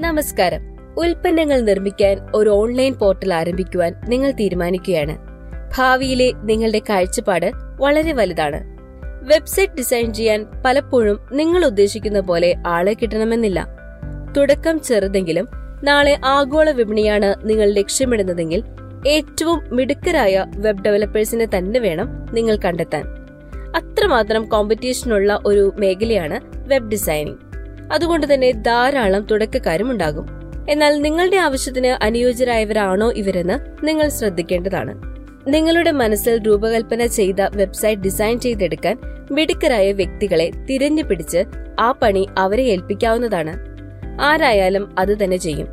നമസ്കാരം. ഉൽപ്പന്നങ്ങൾ നിർമ്മിക്കാൻ ഒരു ഓൺലൈൻ പോർട്ടൽ ആരംഭിക്കുവാൻ നിങ്ങൾ തീരുമാനിക്കുകയാണ്. ഭാവിയിലെ നിങ്ങളുടെ കാഴ്ചപ്പാട് വളരെ വലുതാണ്. വെബ്സൈറ്റ് ഡിസൈൻ ചെയ്യാൻ പലപ്പോഴും നിങ്ങൾ ഉദ്ദേശിക്കുന്ന പോലെ ആളെ കിട്ടണമെന്നില്ല. തുടക്കം ചെറുതെങ്കിലും നാളെ ആഗോള വിപണിയാണ് നിങ്ങൾ ലക്ഷ്യമിടുന്നതെങ്കിൽ ഏറ്റവും മിടുക്കരായ വെബ് ഡെവലപ്പേഴ്സിനെ തന്നെ വേണം നിങ്ങൾ കണ്ടെത്താൻ. അത്രമാത്രം കോമ്പറ്റീഷനുള്ള ഒരു മേഖലയാണ് വെബ് ഡിസൈനിങ് അതുകൊണ്ട് തന്നെ ധാരാളം തുടക്കക്കാരും ഉണ്ടാകും. എന്നാൽ നിങ്ങളുടെ ആവശ്യത്തിന് അനുയോജ്യരായവരാണോ ഇവരെന്ന് നിങ്ങൾ ശ്രദ്ധിക്കേണ്ടതാണ്. നിങ്ങളുടെ മനസ്സിൽ രൂപകൽപ്പന ചെയ്ത വെബ്സൈറ്റ് ഡിസൈൻ ചെയ്തെടുക്കാൻ മിടുക്കരായ വ്യക്തികളെ തിരഞ്ഞു പിടിച്ച് ആ പണി അവരെ ഏൽപ്പിക്കാവുന്നതാണ്. ആരായാലും അത് തന്നെ ചെയ്യും.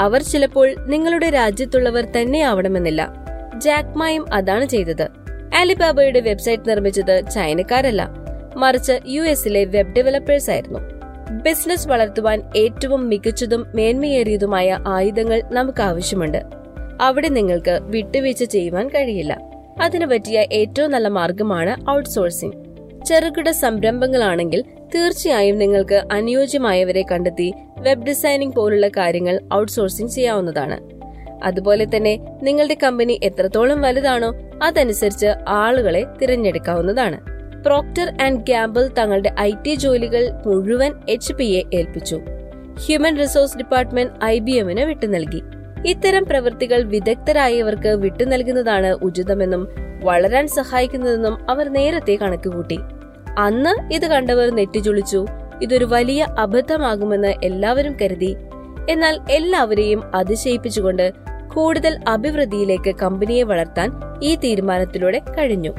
അവർ ചിലപ്പോൾ നിങ്ങളുടെ രാജ്യത്തുള്ളവർ തന്നെ ആവണമെന്നില്ല. ജാക്മായും അതാണ് ചെയ്തത്. അലിബാബയുടെ വെബ്സൈറ്റ് നിർമ്മിച്ചത് ചൈനക്കാരല്ല. മറിച്ച് യു എസിലെ വെബ് ഡെവലപ്പേഴ്സ് ആയിരുന്നു ബിസിനസ് വളർത്തുവാൻ ഏറ്റവും മികച്ചതും മേന്മയേറിയതുമായ ആയുധങ്ങൾ നമുക്ക് ആവശ്യമുണ്ട് അവിടെ നിങ്ങൾക്ക് വിട്ടുവീഴ്ച ചെയ്യുവാൻ കഴിയില്ല. അതിനു പറ്റിയ ഏറ്റവും നല്ല മാർഗമാണ് ഔട്ട്സോഴ്സിംഗ് ചെറുകിട സംരംഭങ്ങളാണെങ്കിൽ തീർച്ചയായും നിങ്ങൾക്ക് അനുയോജ്യമായവരെ കണ്ടെത്തി വെബ് ഡിസൈനിംഗ് പോലുള്ള കാര്യങ്ങൾ ഔട്ട്സോഴ്സിംഗ് ചെയ്യാവുന്നതാണ്. അതുപോലെ തന്നെ നിങ്ങളുടെ കമ്പനി എത്രത്തോളം വലുതാണോ അതനുസരിച്ച് ആളുകളെ തിരഞ്ഞെടുക്കാവുന്നതാണ്. പ്രോക്ടർ ആൻഡ് ഗ്യാമ്പിൾ തങ്ങളുടെ ഐ ടി ജോലികൾ മുഴുവൻ എച്ച് പി എ ഏൽപ്പിച്ചു. Human resource department I B എമ്മിന് വിട്ടു നൽകി. ഇത്തരം പ്രവൃത്തികൾ വിദഗ്ധരായവർക്ക് വിട്ടുനൽകുന്നതാണ് ഉചിതമെന്നും വളരാൻ സഹായിക്കുന്നതെന്നും അവർ നേരത്തെ കണക്കുകൂട്ടി. അന്ന് ഇത് കണ്ടവർ നെറ്റിചുളിച്ചു ഇതൊരു വലിയ അബദ്ധമാകുമെന്ന് എല്ലാവരും കരുതി. എന്നാൽ എല്ലാവരെയും അതിശയിപ്പിച്ചുകൊണ്ട് കൂടുതൽ അഭിവൃദ്ധിയിലേക്ക് കമ്പനിയെ വളർത്താൻ ഈ തീരുമാനത്തിലൂടെ കഴിഞ്ഞു.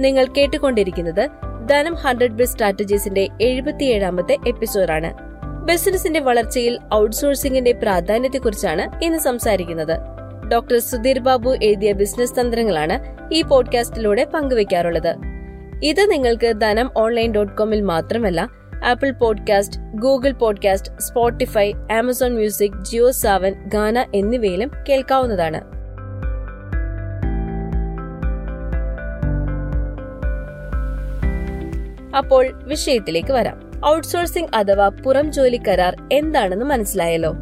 നിങ്ങൾ കേട്ടുകൊണ്ടിരിക്കുന്നത് ധനം ഹൺഡ്രഡ് ബിസ് സ്ട്രാറ്റജീസിന്റെ എഴുപത്തിയേഴാമത്തെ എപ്പിസോഡാണ്. ബിസിനസിന്റെ വളർച്ചയിൽ ഔട്ട്സോഴ്സിംഗിന്റെ പ്രാധാന്യത്തെക്കുറിച്ചാണ് ഇന്ന് സംസാരിക്കുന്നത്. ഡോക്ടർ സുധീർ ബാബു എഴുതിയ ബിസിനസ് തന്ത്രങ്ങളാണ് ഈ പോഡ്കാസ്റ്റിലൂടെ പങ്കുവയ്ക്കാറുള്ളത് ഇത് നിങ്ങൾക്ക് ധനം ഓൺലൈൻ ഡോട്ട് കോമിൽ മാത്രമല്ല Apple podcast Google podcast Spotify Amazon music Jio Saavn Gaana എന്നിവയിലും കേൾക്കാവുന്നതാണ്. അപ്പോൾ വിഷയത്തിലേക്ക് വരാം. ഔട്ട്സോഴ്സിംഗ് അഥവാ പുറം ജോലി കരാർ എന്താണെന്ന് മനസ്സിലായല്ലോ?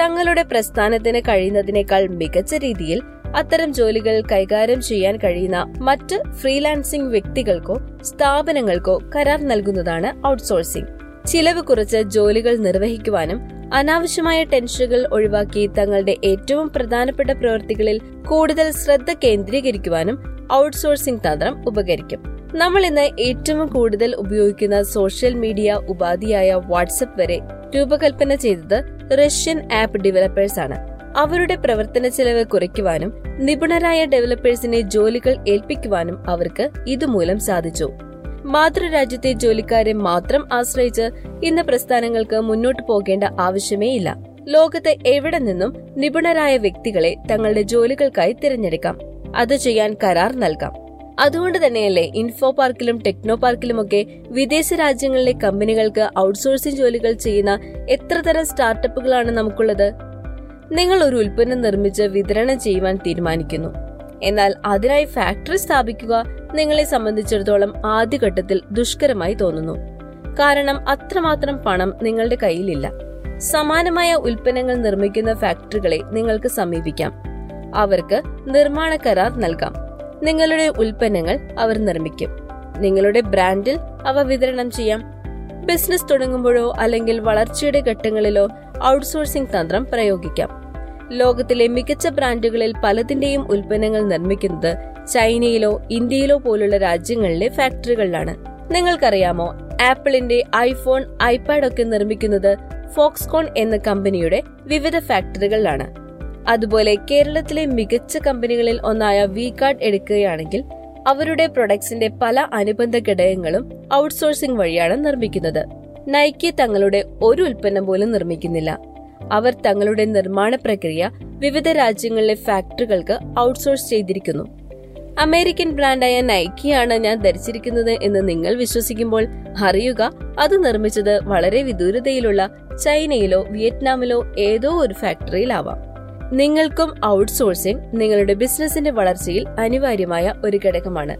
തങ്ങളുടെ പ്രസ്ഥാനത്തിന് കഴിയുന്നതിനേക്കാൾ മികച്ച രീതിയിൽ അത്തരം ജോലികൾ കൈകാര്യം ചെയ്യാൻ കഴിയുന്ന മറ്റ് ഫ്രീലാൻസിംഗ് വ്യക്തികൾക്കോ സ്ഥാപനങ്ങൾക്കോ കരാർ നൽകുന്നതാണ് ഔട്ട്സോഴ്സിംഗ്. ചിലവ് കുറച്ച് ജോലികൾ നിർവഹിക്കുവാനും അനാവശ്യമായ ടെൻഷനുകൾ ഒഴിവാക്കി തങ്ങളുടെ ഏറ്റവും പ്രധാനപ്പെട്ട പ്രവൃത്തികളിൽ കൂടുതൽ ശ്രദ്ധ കേന്ദ്രീകരിക്കുവാനും ഔട്ട്സോഴ്സിംഗ് തന്ത്രം ഉപകരിക്കും. നമ്മൾ ഇന്ന് ഏറ്റവും കൂടുതൽ ഉപയോഗിക്കുന്ന സോഷ്യൽ മീഡിയ ഉപാധിയായ വാട്സപ്പ് വരെ രൂപകൽപ്പന ചെയ്തത് റഷ്യൻ ആപ്പ് ഡെവലപ്പേഴ്സ് ആണ്. അവരുടെ പ്രവർത്തന ചെലവ് കുറയ്ക്കുവാനും നിപുണരായ ഡെവലപ്പേഴ്സിനെ ജോലികൾ ഏൽപ്പിക്കുവാനും അവർക്ക് ഇതുമൂലം സാധിച്ചു. മാതൃരാജ്യത്തെ ജോലിക്കാരെ മാത്രം ആശ്രയിച്ച് ഇന്ന് പ്രസ്ഥാനങ്ങൾക്ക് മുന്നോട്ടു പോകേണ്ട ആവശ്യമേ ഇല്ല. ലോകത്ത് എവിടെ നിന്നും നിപുണരായ വ്യക്തികളെ തങ്ങളുടെ ജോലികൾക്കായി തിരഞ്ഞെടുക്കാം. അത് ചെയ്യാൻ കരാർ നൽകാം. അതുകൊണ്ട് തന്നെയല്ലേ ഇൻഫോ പാർക്കിലും ടെക്നോ പാർക്കിലുമൊക്കെ വിദേശ രാജ്യങ്ങളിലെ കമ്പനികൾക്ക് ഔട്ട്സോഴ്സിംഗ് ജോലികൾ ചെയ്യുന്ന എത്ര തരം സ്റ്റാർട്ടപ്പുകളാണ് നമുക്കുള്ളത്? നിങ്ങൾ ഒരു ഉൽപ്പന്നം നിർമ്മിച്ച് വിതരണം ചെയ്യുവാൻ തീരുമാനിക്കുന്നു. എന്നാൽ അതിനായി ഫാക്ടറി സ്ഥാപിക്കുക നിങ്ങളെ സംബന്ധിച്ചിടത്തോളം ആദ്യഘട്ടത്തിൽ ദുഷ്കരമായി തോന്നുന്നു. കാരണം അത്രമാത്രം പണം നിങ്ങളുടെ കയ്യിലില്ല. സമാനമായ ഉൽപ്പന്നങ്ങൾ നിർമ്മിക്കുന്ന ഫാക്ടറികളെ നിങ്ങൾക്ക് സമീപിക്കാം. അവർക്ക് നിർമ്മാണ കരാർ നൽകാം. നിങ്ങളുടെ ഉൽപ്പന്നങ്ങൾ അവർ നിർമ്മിക്കും. നിങ്ങളുടെ ബ്രാൻഡിൽ അവ വിതരണം ചെയ്യാം. ബിസിനസ് തുടങ്ങുമ്പോഴോ അല്ലെങ്കിൽ വളർച്ചയുടെ ഘട്ടങ്ങളിലോ ഔട്ട്സോഴ്സിംഗ് തന്ത്രം പ്രയോഗിക്കാം. ലോകത്തിലെ മികച്ച ബ്രാൻഡുകളിൽ പലതിന്റെയും ഉൽപ്പന്നങ്ങൾ നിർമ്മിക്കുന്നത് ചൈനയിലോ ഇന്ത്യയിലോ പോലുള്ള രാജ്യങ്ങളിലെ ഫാക്ടറികളിലാണ്. നിങ്ങൾക്കറിയാമോ ആപ്പിളിന്റെ ഐഫോൺ ഐപാഡ് ഒക്കെ നിർമ്മിക്കുന്നത് ഫോക്സ്കോൺ എന്ന കമ്പനിയുടെ വിവിധ ഫാക്ടറികളിലാണ്. അതുപോലെ കേരളത്തിലെ മികച്ച കമ്പനികളിൽ ഒന്നായ വി കാർഡ് എടുക്കുകയാണെങ്കിൽ അവരുടെ പ്രൊഡക്ട്സിന്റെ പല അനുബന്ധ ഘടകങ്ങളും ഔട്ട്സോഴ്സിംഗ് വഴിയാണ് നിർമ്മിക്കുന്നത്. നൈക്കി തങ്ങളുടെ ഒരു ഉൽപ്പന്നം പോലും നിർമ്മിക്കുന്നില്ല. അവർ തങ്ങളുടെ നിർമ്മാണ പ്രക്രിയ വിവിധ രാജ്യങ്ങളിലെ ഫാക്ടറികൾക്ക് ഔട്ട്സോഴ്സ് ചെയ്തിരിക്കുന്നു. അമേരിക്കൻ ബ്രാൻഡായ നൈക്കിയാണ് ഞാൻ ധരിച്ചിരിക്കുന്നത് എന്ന് നിങ്ങൾ വിശ്വസിക്കുമ്പോൾ അറിയുക അത് നിർമ്മിച്ചത് വളരെ വിദൂരതയിലുള്ള ചൈനയിലോ വിയറ്റ്നാമിലോ ഏതോ ഒരു ഫാക്ടറിയിലാവാം. നിങ്ങൾക്കും ഔട്ട്സോഴ്സിംഗ് നിങ്ങളുടെ ബിസിനസിന്റെ വളർച്ചയിൽ അനിവാര്യമായ ഒരു ഘടകമാണ്.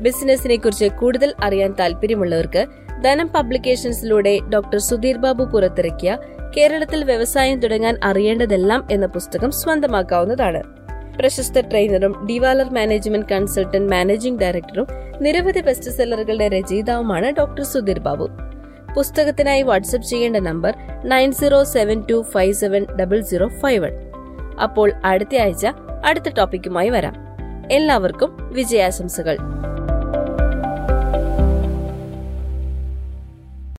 ബിസിനസിനെ കുറിച്ച് കൂടുതൽ അറിയാൻ താല്പര്യമുള്ളവർക്ക് ധനം പബ്ലിക്കേഷൻസിലൂടെ ഡോക്ടർ സുധീർ ബാബു പുറത്തിറക്കിയ കേരളത്തിൽ വ്യവസായം തുടങ്ങാൻ അറിയേണ്ടതെല്ലാം എന്ന പുസ്തകം സ്വന്തമാക്കാവുന്നതാണ്. പ്രശസ്ത ട്രെയിനറും ഡിവാലർ മാനേജ്മെന്റ് കൺസൾട്ടന്റ് മാനേജിംഗ് ഡയറക്ടറും നിരവധി ബെസ്റ്റ് സെല്ലറുകളുടെ രചയിതാവുമാണ് ഡോക്ടർ സുധീർ ബാബു. പുസ്തകത്തിനായി വാട്സ്ആപ്പ് ചെയ്യേണ്ട number nine zero seven two five seven double zero five one അപ്പോൾ അടുത്ത ആഴ്ച അടുത്ത ടോപ്പിക്കുമായി വരാം. എല്ലാവർക്കും വിജയാശംസകൾ.